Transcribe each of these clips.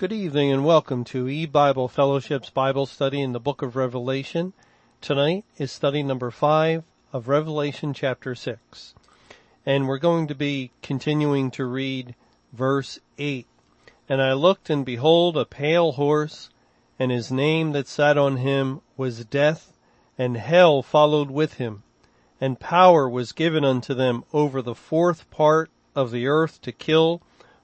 Good evening and welcome to E-Bible Fellowship's Bible study in the book of Revelation. Tonight is study number five of Revelation chapter six. And we're going to be continuing to read verse eight. And I looked and behold a pale horse and his name that sat on him was death and hell followed with him and power was given unto them over the fourth part of the earth to kill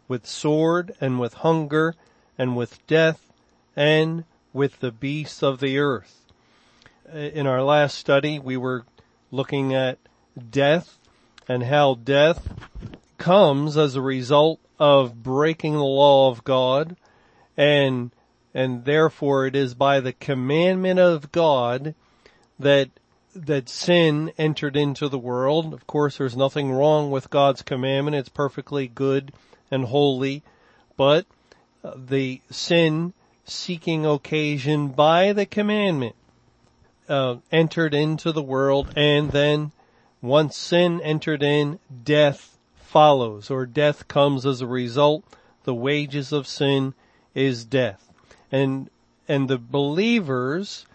with sword and with hunger and with death and with the beasts of the earth. Uh, in our last study, we were looking at death and how death comes as a result of breaking the law of God and and therefore it is by the commandment of God that that sin entered into the world. Of course, there's nothing wrong with God's commandment. It's perfectly good and holy, but the sin seeking occasion by the commandment uh, entered into the world and then once sin entered in, death follows or death comes as a result. The wages of sin is death. And, and the believers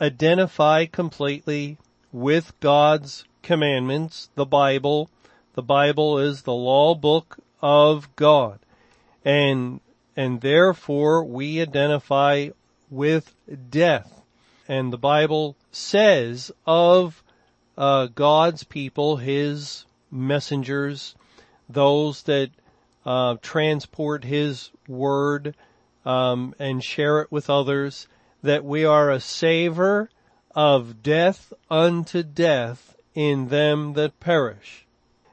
identify completely with God's commandments, the Bible. The Bible is the law book of God. And and therefore we identify with death. And the Bible says of uh, God's people, His messengers, those that uh, transport His word um, and share it with others, that we are a savor of death unto death in them that perish.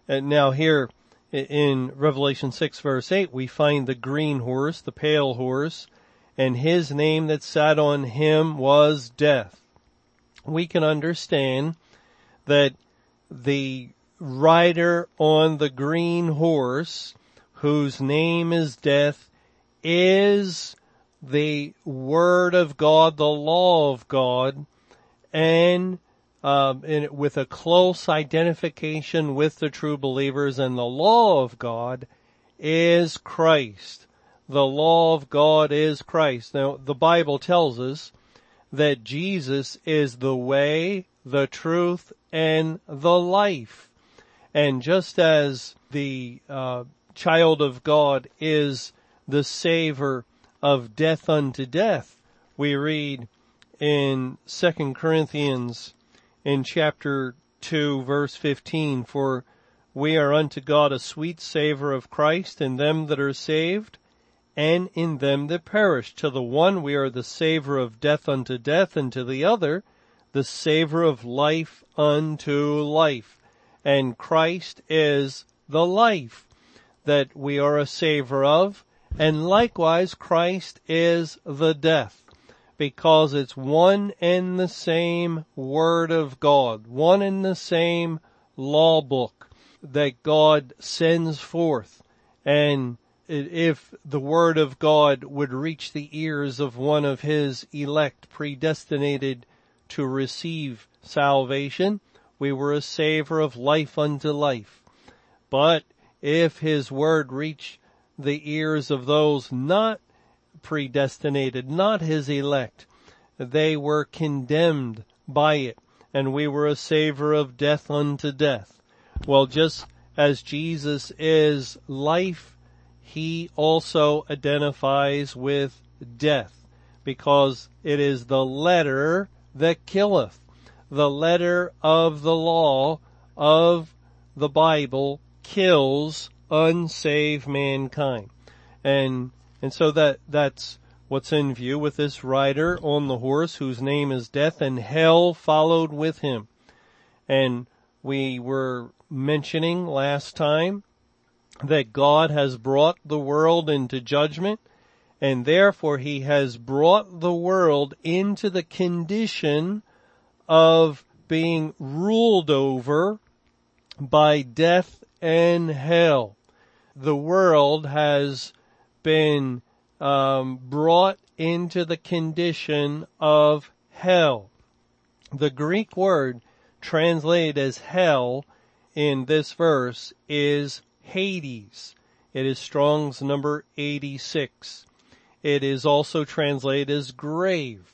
And now here, in Revelation 6 verse 8, we find the green horse, the pale horse, and his name that sat on him was death. We can understand that the rider on the green horse, whose name is death, is the word of God, the law of God, and um, in, with a close identification with the true believers and the law of God is Christ. The law of God is Christ. Now, the Bible tells us that Jesus is the way, the truth, and the life. And just as the uh, child of God is the savor of death unto death, we read in 2 Corinthians in chapter 2 verse 15, for we are unto God a sweet savor of Christ in them that are saved and in them that perish. To the one we are the savor of death unto death and to the other the savor of life unto life. And Christ is the life that we are a savor of and likewise Christ is the death because it's one and the same Word of God, one and the same law book that God sends forth. And if the Word of God would reach the ears of one of His elect predestinated to receive salvation, we were a savor of life unto life. But if His Word reach the ears of those not predestinated, not his elect. They were condemned by it, and we were a savor of death unto death. Well, just as Jesus is life, he also identifies with death, because it is the letter that killeth. The letter of the law of the Bible kills unsaved mankind. And and so that, that's what's in view with this rider on the horse whose name is death and hell followed with him. And we were mentioning last time that God has brought the world into judgment and therefore he has brought the world into the condition of being ruled over by death and hell. The world has been um, brought into the condition of hell. The Greek word translated as hell in this verse is Hades. It is Strong's number 86. It is also translated as grave.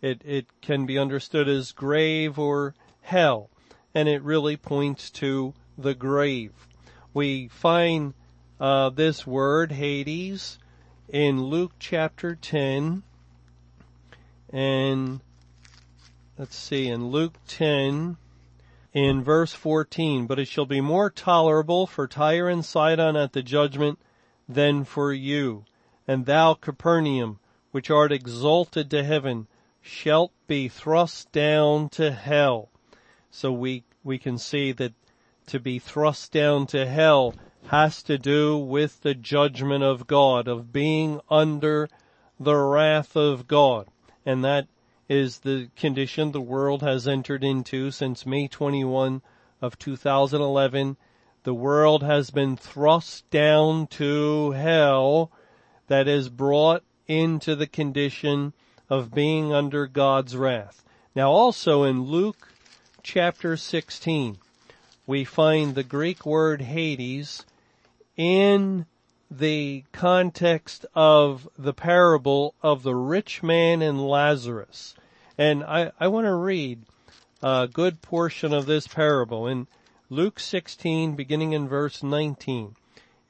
It, it can be understood as grave or hell, and it really points to the grave. We find uh, this word Hades in Luke chapter 10 and let's see in Luke 10 in verse 14, but it shall be more tolerable for Tyre and Sidon at the judgment than for you. And thou, Capernaum, which art exalted to heaven, shalt be thrust down to hell. So we, we can see that to be thrust down to hell has to do with the judgment of God, of being under the wrath of God. And that is the condition the world has entered into since May 21 of 2011. The world has been thrust down to hell that is brought into the condition of being under God's wrath. Now also in Luke chapter 16, we find the Greek word Hades in the context of the parable of the rich man and Lazarus. And I, I want to read a good portion of this parable in Luke 16 beginning in verse 19.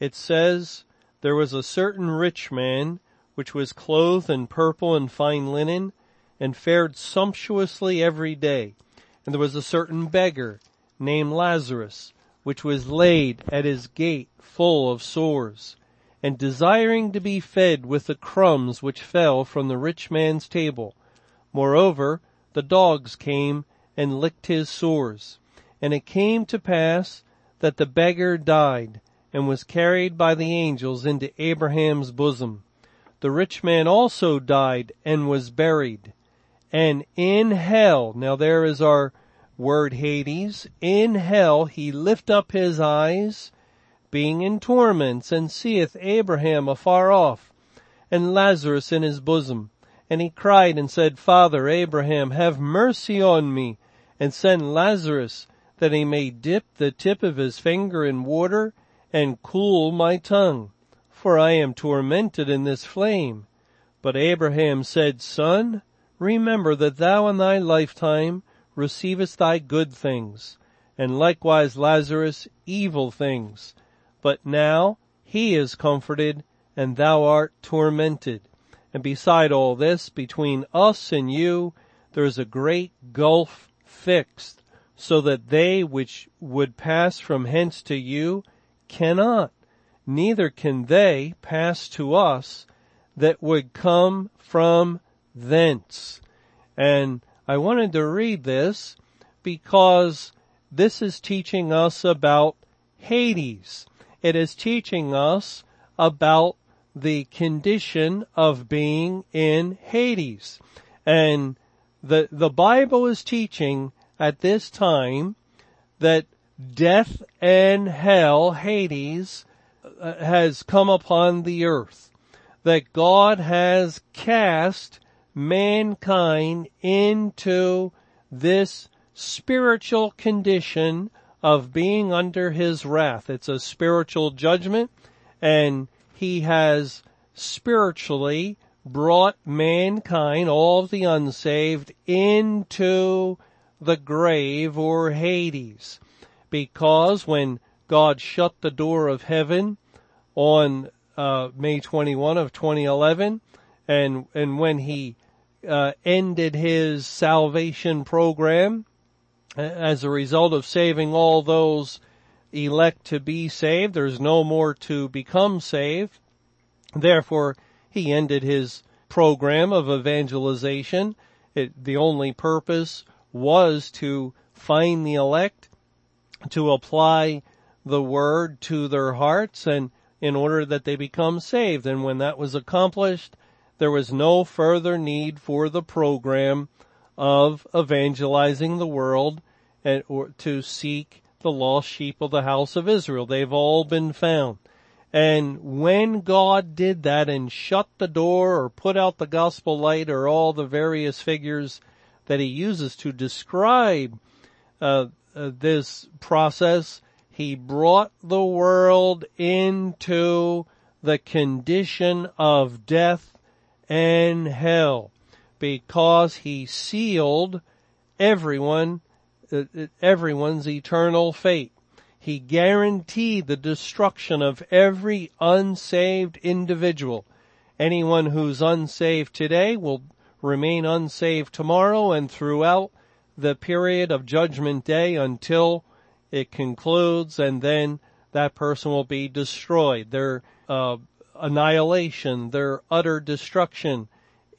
It says, there was a certain rich man which was clothed in purple and fine linen and fared sumptuously every day. And there was a certain beggar named Lazarus which was laid at his gate full of sores and desiring to be fed with the crumbs which fell from the rich man's table. Moreover, the dogs came and licked his sores. And it came to pass that the beggar died and was carried by the angels into Abraham's bosom. The rich man also died and was buried. And in hell, now there is our word Hades, in hell he lift up his eyes being in torments, and seeth Abraham afar off, and Lazarus in his bosom. And he cried and said, Father Abraham, have mercy on me, and send Lazarus, that he may dip the tip of his finger in water, and cool my tongue, for I am tormented in this flame. But Abraham said, Son, remember that thou in thy lifetime receivest thy good things, and likewise Lazarus evil things but now he is comforted and thou art tormented. And beside all this, between us and you, there is a great gulf fixed, so that they which would pass from hence to you cannot, neither can they pass to us that would come from thence. And I wanted to read this because this is teaching us about Hades. It is teaching us about the condition of being in Hades. And the, the Bible is teaching at this time that death and hell, Hades, uh, has come upon the earth. That God has cast mankind into this spiritual condition of being under his wrath. It's a spiritual judgment and he has spiritually brought mankind, all the unsaved, into the grave or Hades. Because when God shut the door of heaven on uh, May 21 of 2011, and and when He uh, ended His salvation program, as a result of saving all those elect to be saved, there's no more to become saved. Therefore, he ended his program of evangelization. It, the only purpose was to find the elect, to apply the word to their hearts and in order that they become saved. And when that was accomplished, there was no further need for the program of evangelizing the world and to seek the lost sheep of the house of Israel. They've all been found. And when God did that and shut the door or put out the gospel light or all the various figures that he uses to describe uh, uh, this process, he brought the world into the condition of death and hell because he sealed everyone, uh, uh, everyone's eternal fate. He guaranteed the destruction of every unsaved individual. Anyone who's unsaved today will remain unsaved tomorrow and throughout the period of judgment day until it concludes and then that person will be destroyed. Their uh, annihilation, their utter destruction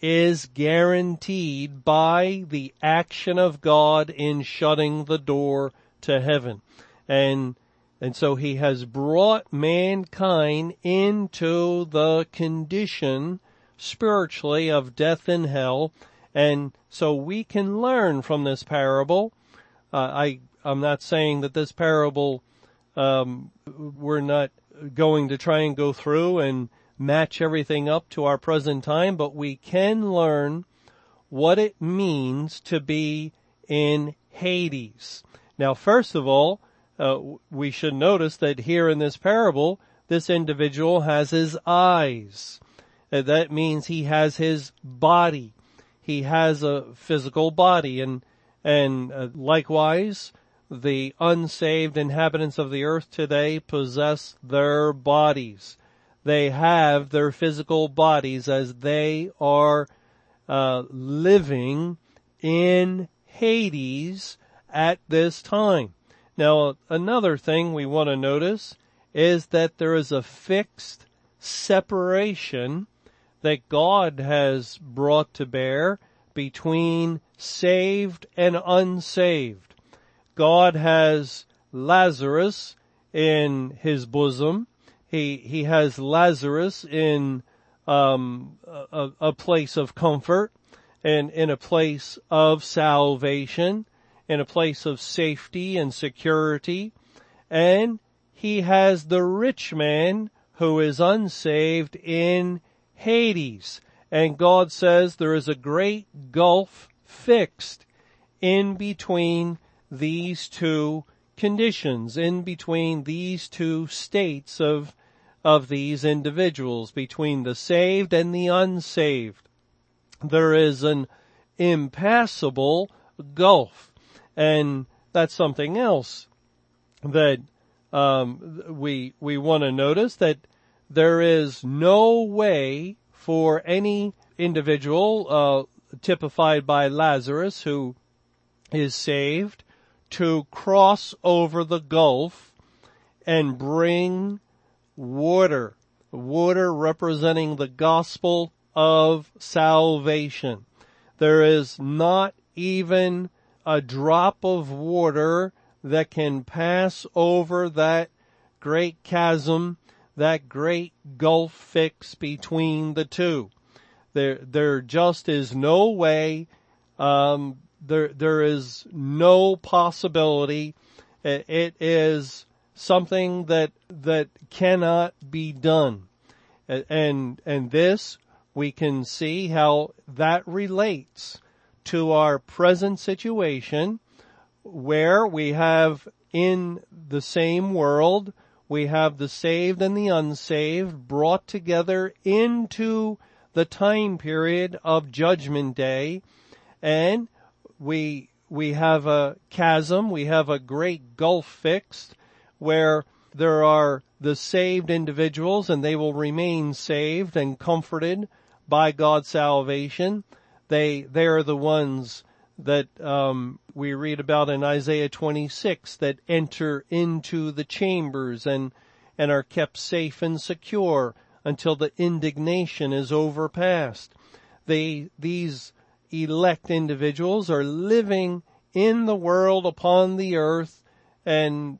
is guaranteed by the action of God in shutting the door to heaven. And, and so he has brought mankind into the condition spiritually of death and hell. And so we can learn from this parable. Uh, I, I'm not saying that this parable, um, we're not going to try and go through and match everything up to our present time, but we can learn what it means to be in Hades. Now, first of all, uh, we should notice that here in this parable, this individual has his eyes. Uh, that means he has his body. He has a physical body and, and uh, likewise, the unsaved inhabitants of the earth today possess their bodies they have their physical bodies as they are uh, living in Hades at this time. Now, another thing we want to notice is that there is a fixed separation that God has brought to bear between saved and unsaved. God has Lazarus in his bosom he, he has Lazarus in, um, a, a place of comfort and in a place of salvation, in a place of safety and security. And he has the rich man who is unsaved in Hades. And God says there is a great gulf fixed in between these two conditions, in between these two states of of these individuals between the saved and the unsaved. There is an impassable gulf. And that's something else that um, we we want to notice that there is no way for any individual uh, typified by Lazarus who is saved to cross over the gulf and bring water. Water representing the gospel of salvation. There is not even a drop of water that can pass over that great chasm, that great gulf fix between the two. There, there just is no way, um, there, there is no possibility. It is something that, that cannot be done. And, and this, we can see how that relates to our present situation where we have in the same world, we have the saved and the unsaved brought together into the time period of judgment day and we, we have a chasm, we have a great gulf fixed where there are the saved individuals and they will remain saved and comforted by God's salvation. They, they are the ones that, um, we read about in Isaiah 26 that enter into the chambers and, and are kept safe and secure until the indignation is overpassed. They, these elect individuals are living in the world upon the earth and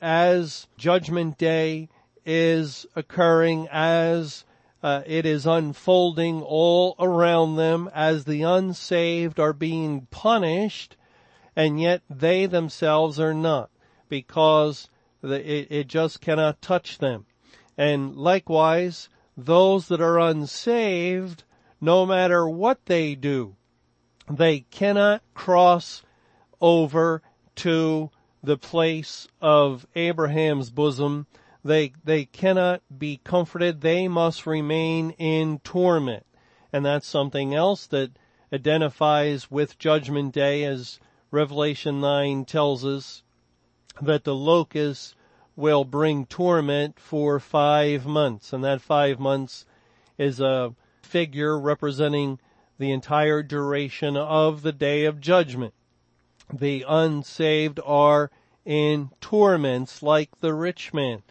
as judgment day is occurring, as uh, it is unfolding all around them, as the unsaved are being punished, and yet they themselves are not, because the, it, it just cannot touch them. And likewise, those that are unsaved, no matter what they do, they cannot cross over to the place of Abraham's bosom. They, they cannot be comforted. They must remain in torment. And that's something else that identifies with judgment day as Revelation 9 tells us that the locust will bring torment for five months. And that five months is a figure representing the entire duration of the day of judgment. The unsaved are in torments like the rich man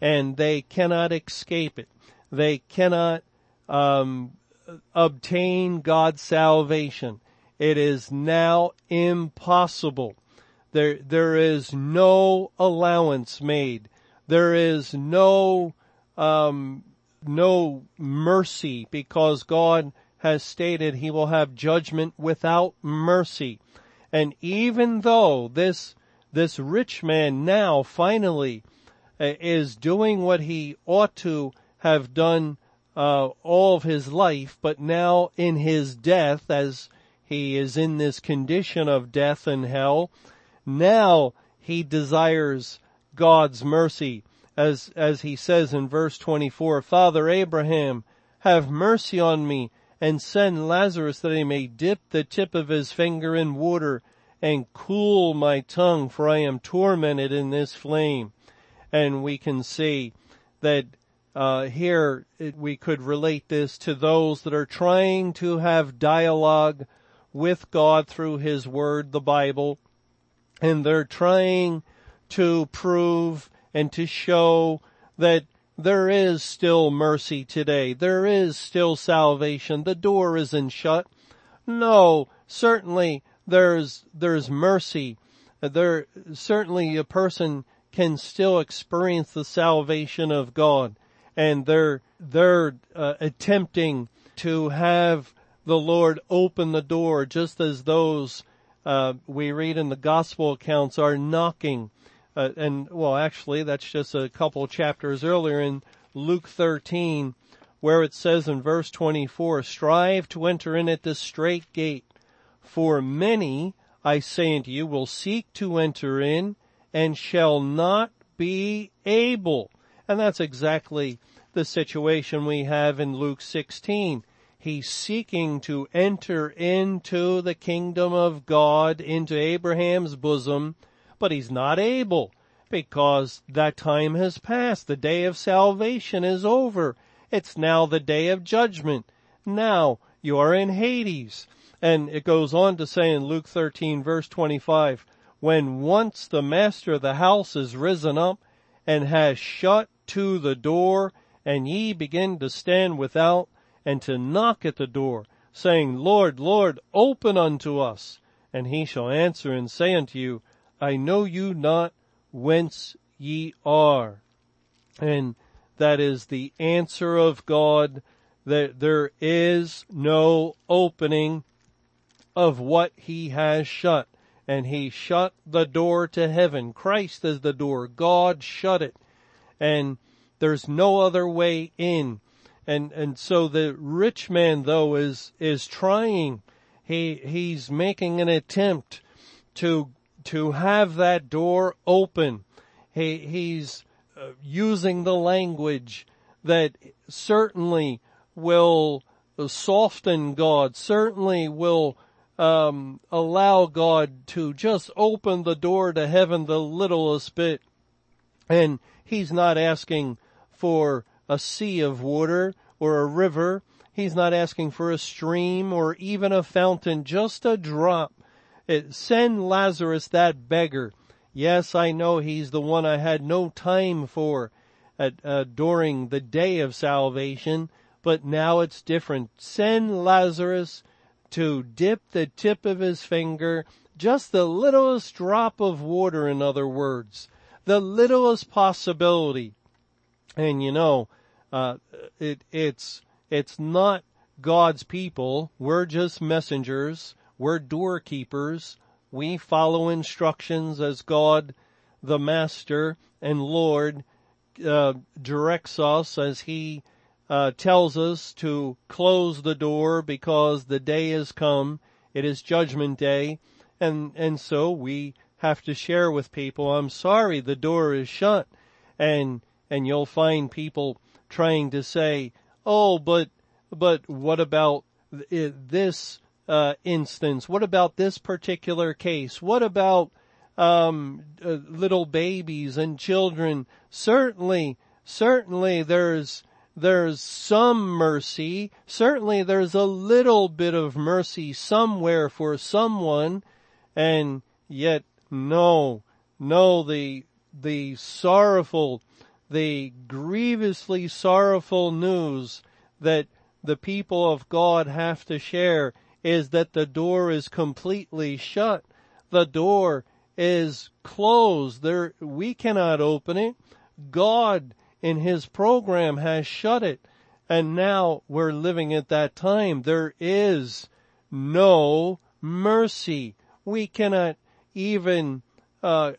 and they cannot escape it. They cannot um, obtain God's salvation. It is now impossible. There, there is no allowance made. There is no, um, no mercy because God has stated he will have judgment without mercy. And even though this, this rich man now finally uh, is doing what he ought to have done uh, all of his life, but now in his death, as he is in this condition of death and hell, now he desires God's mercy, as as he says in verse 24, Father Abraham, have mercy on me and send Lazarus that he may dip the tip of his finger in water and cool my tongue, for I am tormented in this flame. And we can see that uh, here it, we could relate this to those that are trying to have dialogue with God through His Word, the Bible, and they're trying to prove and to show that there is still mercy today. There is still salvation. The door isn't shut. No, certainly there's, there's mercy. There, certainly a person can still experience the salvation of God and they're, they're uh, attempting to have the Lord open the door just as those uh, we read in the gospel accounts are knocking. Uh, and well, actually, that's just a couple chapters earlier in Luke 13, where it says in verse 24, "Strive to enter in at the strait gate, for many, I say unto you, will seek to enter in and shall not be able." And that's exactly the situation we have in Luke 16. He's seeking to enter into the kingdom of God, into Abraham's bosom, but he's not able because that time has passed. The day of salvation is over. It's now the day of judgment. Now you are in Hades. And it goes on to say in Luke 13 verse 25, when once the master of the house is risen up and has shut to the door, and ye begin to stand without and to knock at the door, saying, Lord, Lord, open unto us. And he shall answer and say unto you, I know you not whence ye are. And that is the answer of God that there is no opening of what he has shut and he shut the door to heaven. Christ is the door. God shut it. And there's no other way in. And, and so the rich man though is, is trying. He, he's making an attempt to, to have that door open. He, he's uh, using the language that certainly will soften God, certainly will um, allow God to just open the door to heaven the littlest bit. And he's not asking for a sea of water or a river. He's not asking for a stream or even a fountain, just a drop. Send Lazarus that beggar. Yes, I know he's the one I had no time for at, uh, during the day of salvation, but now it's different. Send Lazarus to dip the tip of his finger, just the littlest drop of water, in other words, the littlest possibility. And you know, uh, it, it's, it's not God's people. We're just messengers. We're doorkeepers. We follow instructions as God, the Master and Lord, uh, directs us as He uh, tells us to close the door because the day has come. It is judgment day. And, and so we have to share with people, I'm sorry, the door is shut. And, and you'll find people trying to say, oh, but but what about this uh, instance? What about this particular case? What about um, uh, little babies and children? Certainly, certainly there's there's some mercy. Certainly there's a little bit of mercy somewhere for someone, and yet no, no, the the sorrowful, the grievously sorrowful news that the people of God have to share is that the door is completely shut. The door is closed. There, we cannot open it. God in his program has shut it. And now we're living at that time. There is no mercy. We cannot even uh,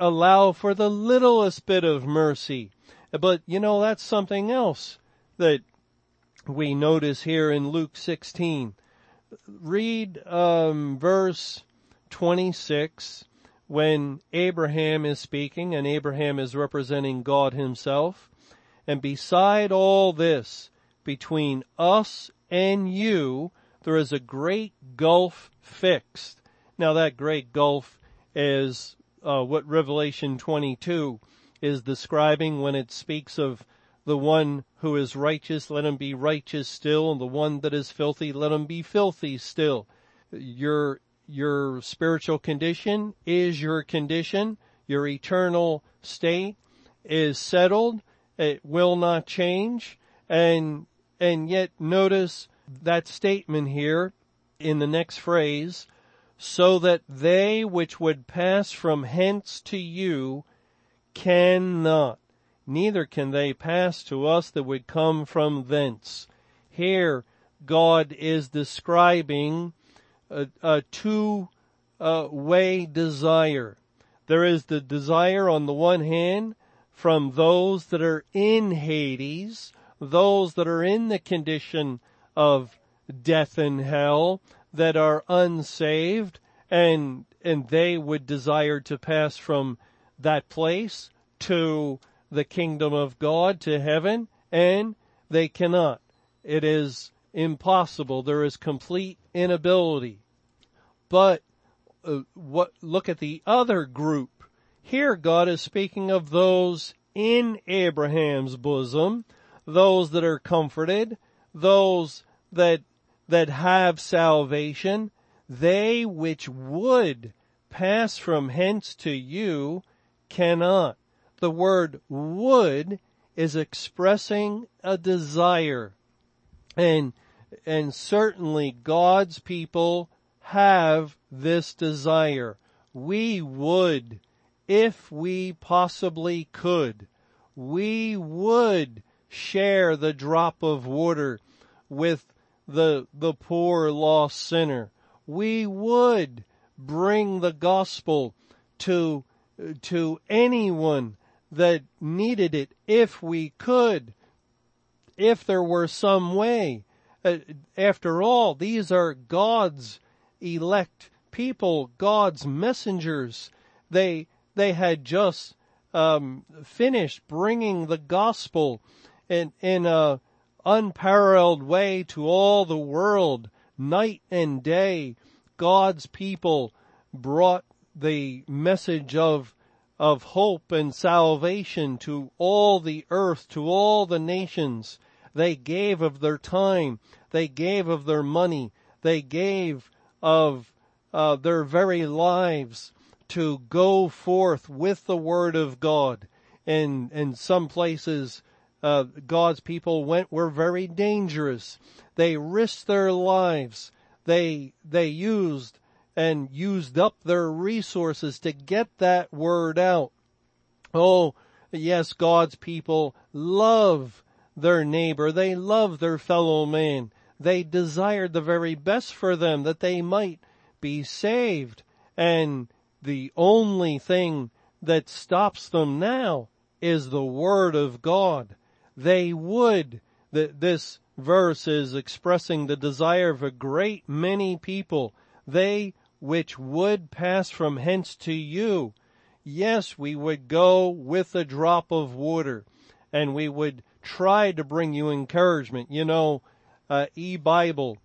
allow for the littlest bit of mercy. But you know, that's something else that we notice here in Luke 16. Read um, verse 26 when Abraham is speaking and Abraham is representing God himself. And beside all this, between us and you, there is a great gulf fixed. Now that great gulf is uh, what Revelation 22 is describing when it speaks of the one who is righteous, let him be righteous still, and the one that is filthy, let him be filthy still. Your, your spiritual condition is your condition. Your eternal state is settled. It will not change. And, and yet notice that statement here in the next phrase, so that they which would pass from hence to you cannot neither can they pass to us that would come from thence. Here, God is describing a, a two uh, way desire. There is the desire on the one hand from those that are in Hades, those that are in the condition of death and hell, that are unsaved, and, and they would desire to pass from that place to the kingdom of God to heaven and they cannot. It is impossible. There is complete inability. But uh, what, look at the other group. Here God is speaking of those in Abraham's bosom, those that are comforted, those that, that have salvation, they which would pass from hence to you cannot the word would is expressing a desire. And, and certainly God's people have this desire. We would, if we possibly could, we would share the drop of water with the, the poor lost sinner. We would bring the gospel to, to anyone that needed it if we could, if there were some way. Uh, after all, these are God's elect people, God's messengers. They, they had just, um, finished bringing the gospel in, in a unparalleled way to all the world, night and day. God's people brought the message of of hope and salvation to all the earth, to all the nations. They gave of their time. They gave of their money. They gave of uh, their very lives to go forth with the word of God. And in some places, uh, God's people went were very dangerous. They risked their lives. They they used and used up their resources to get that word out. Oh, yes, God's people love their neighbor. They love their fellow man. They desired the very best for them that they might be saved. And the only thing that stops them now is the word of God. They would, that this verse is expressing the desire of a great many people. They which would pass from hence to you. Yes, we would go with a drop of water and we would try to bring you encouragement. You know, uh, e-Bible,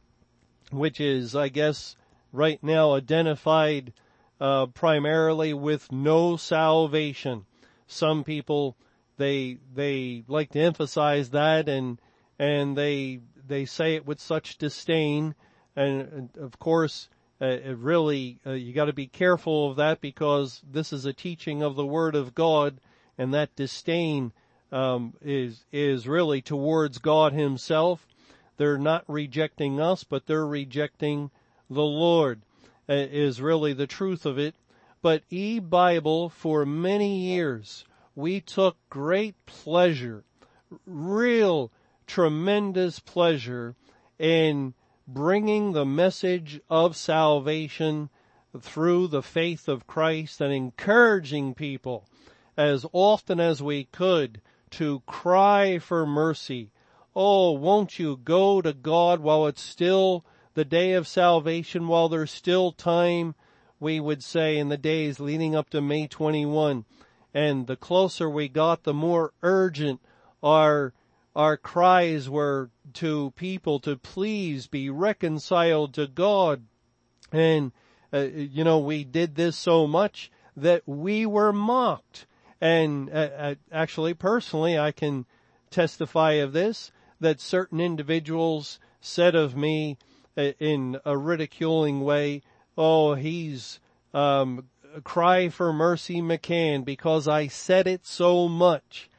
which is, I guess, right now identified uh, primarily with no salvation. Some people they they like to emphasize that and and they they say it with such disdain and, and of course uh, really uh, you got to be careful of that because this is a teaching of the word of God and that disdain um, is is really towards God himself. They're not rejecting us but they're rejecting the Lord uh, is really the truth of it. But e-bible for many years we took great pleasure, real tremendous pleasure in bringing the message of salvation through the faith of Christ and encouraging people as often as we could to cry for mercy. Oh, won't you go to God while it's still the day of salvation, while there's still time, we would say in the days leading up to May 21 and the closer we got, the more urgent our our cries were to people to please be reconciled to God. And, uh, you know, we did this so much that we were mocked. And uh, uh actually, personally, I can testify of this, that certain individuals said of me uh, in a ridiculing way, oh, he's um, cry for mercy McCann because I said it so much.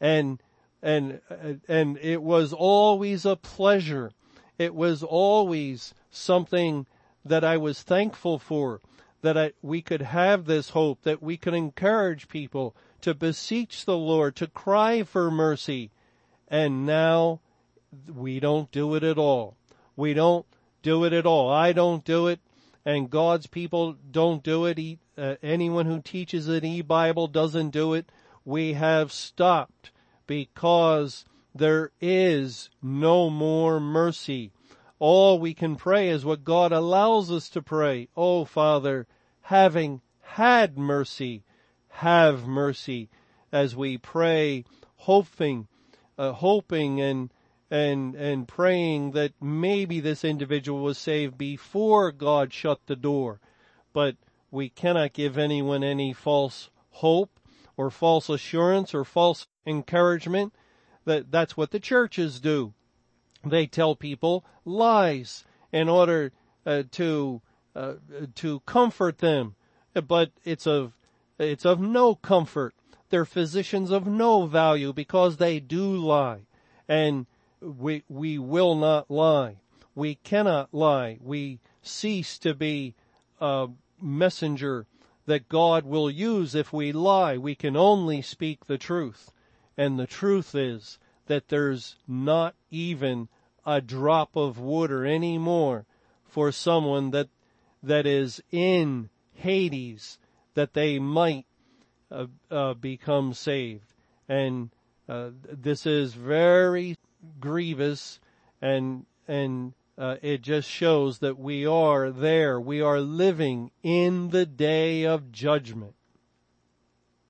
And, and, and it was always a pleasure. It was always something that I was thankful for, that I, we could have this hope, that we could encourage people to beseech the Lord, to cry for mercy. And now we don't do it at all. We don't do it at all. I don't do it and God's people don't do it. Uh, anyone who teaches an e-Bible doesn't do it. We have stopped because there is no more mercy. All we can pray is what God allows us to pray. Oh Father, having had mercy, have mercy as we pray, hoping, uh, hoping and and, and praying that maybe this individual was saved before God shut the door. But we cannot give anyone any false hope or false assurance or false encouragement. That, that's what the churches do. They tell people lies in order uh, to, uh, to comfort them. But it's of, it's of no comfort. They're physicians of no value because they do lie. And we, we will not lie. We cannot lie. We cease to be a messenger that God will use if we lie. We can only speak the truth. And the truth is that there's not even a drop of water anymore for someone that, that is in Hades that they might uh, uh, become saved. And uh, this is very grievous and, and, uh, it just shows that we are there. We are living in the day of judgment.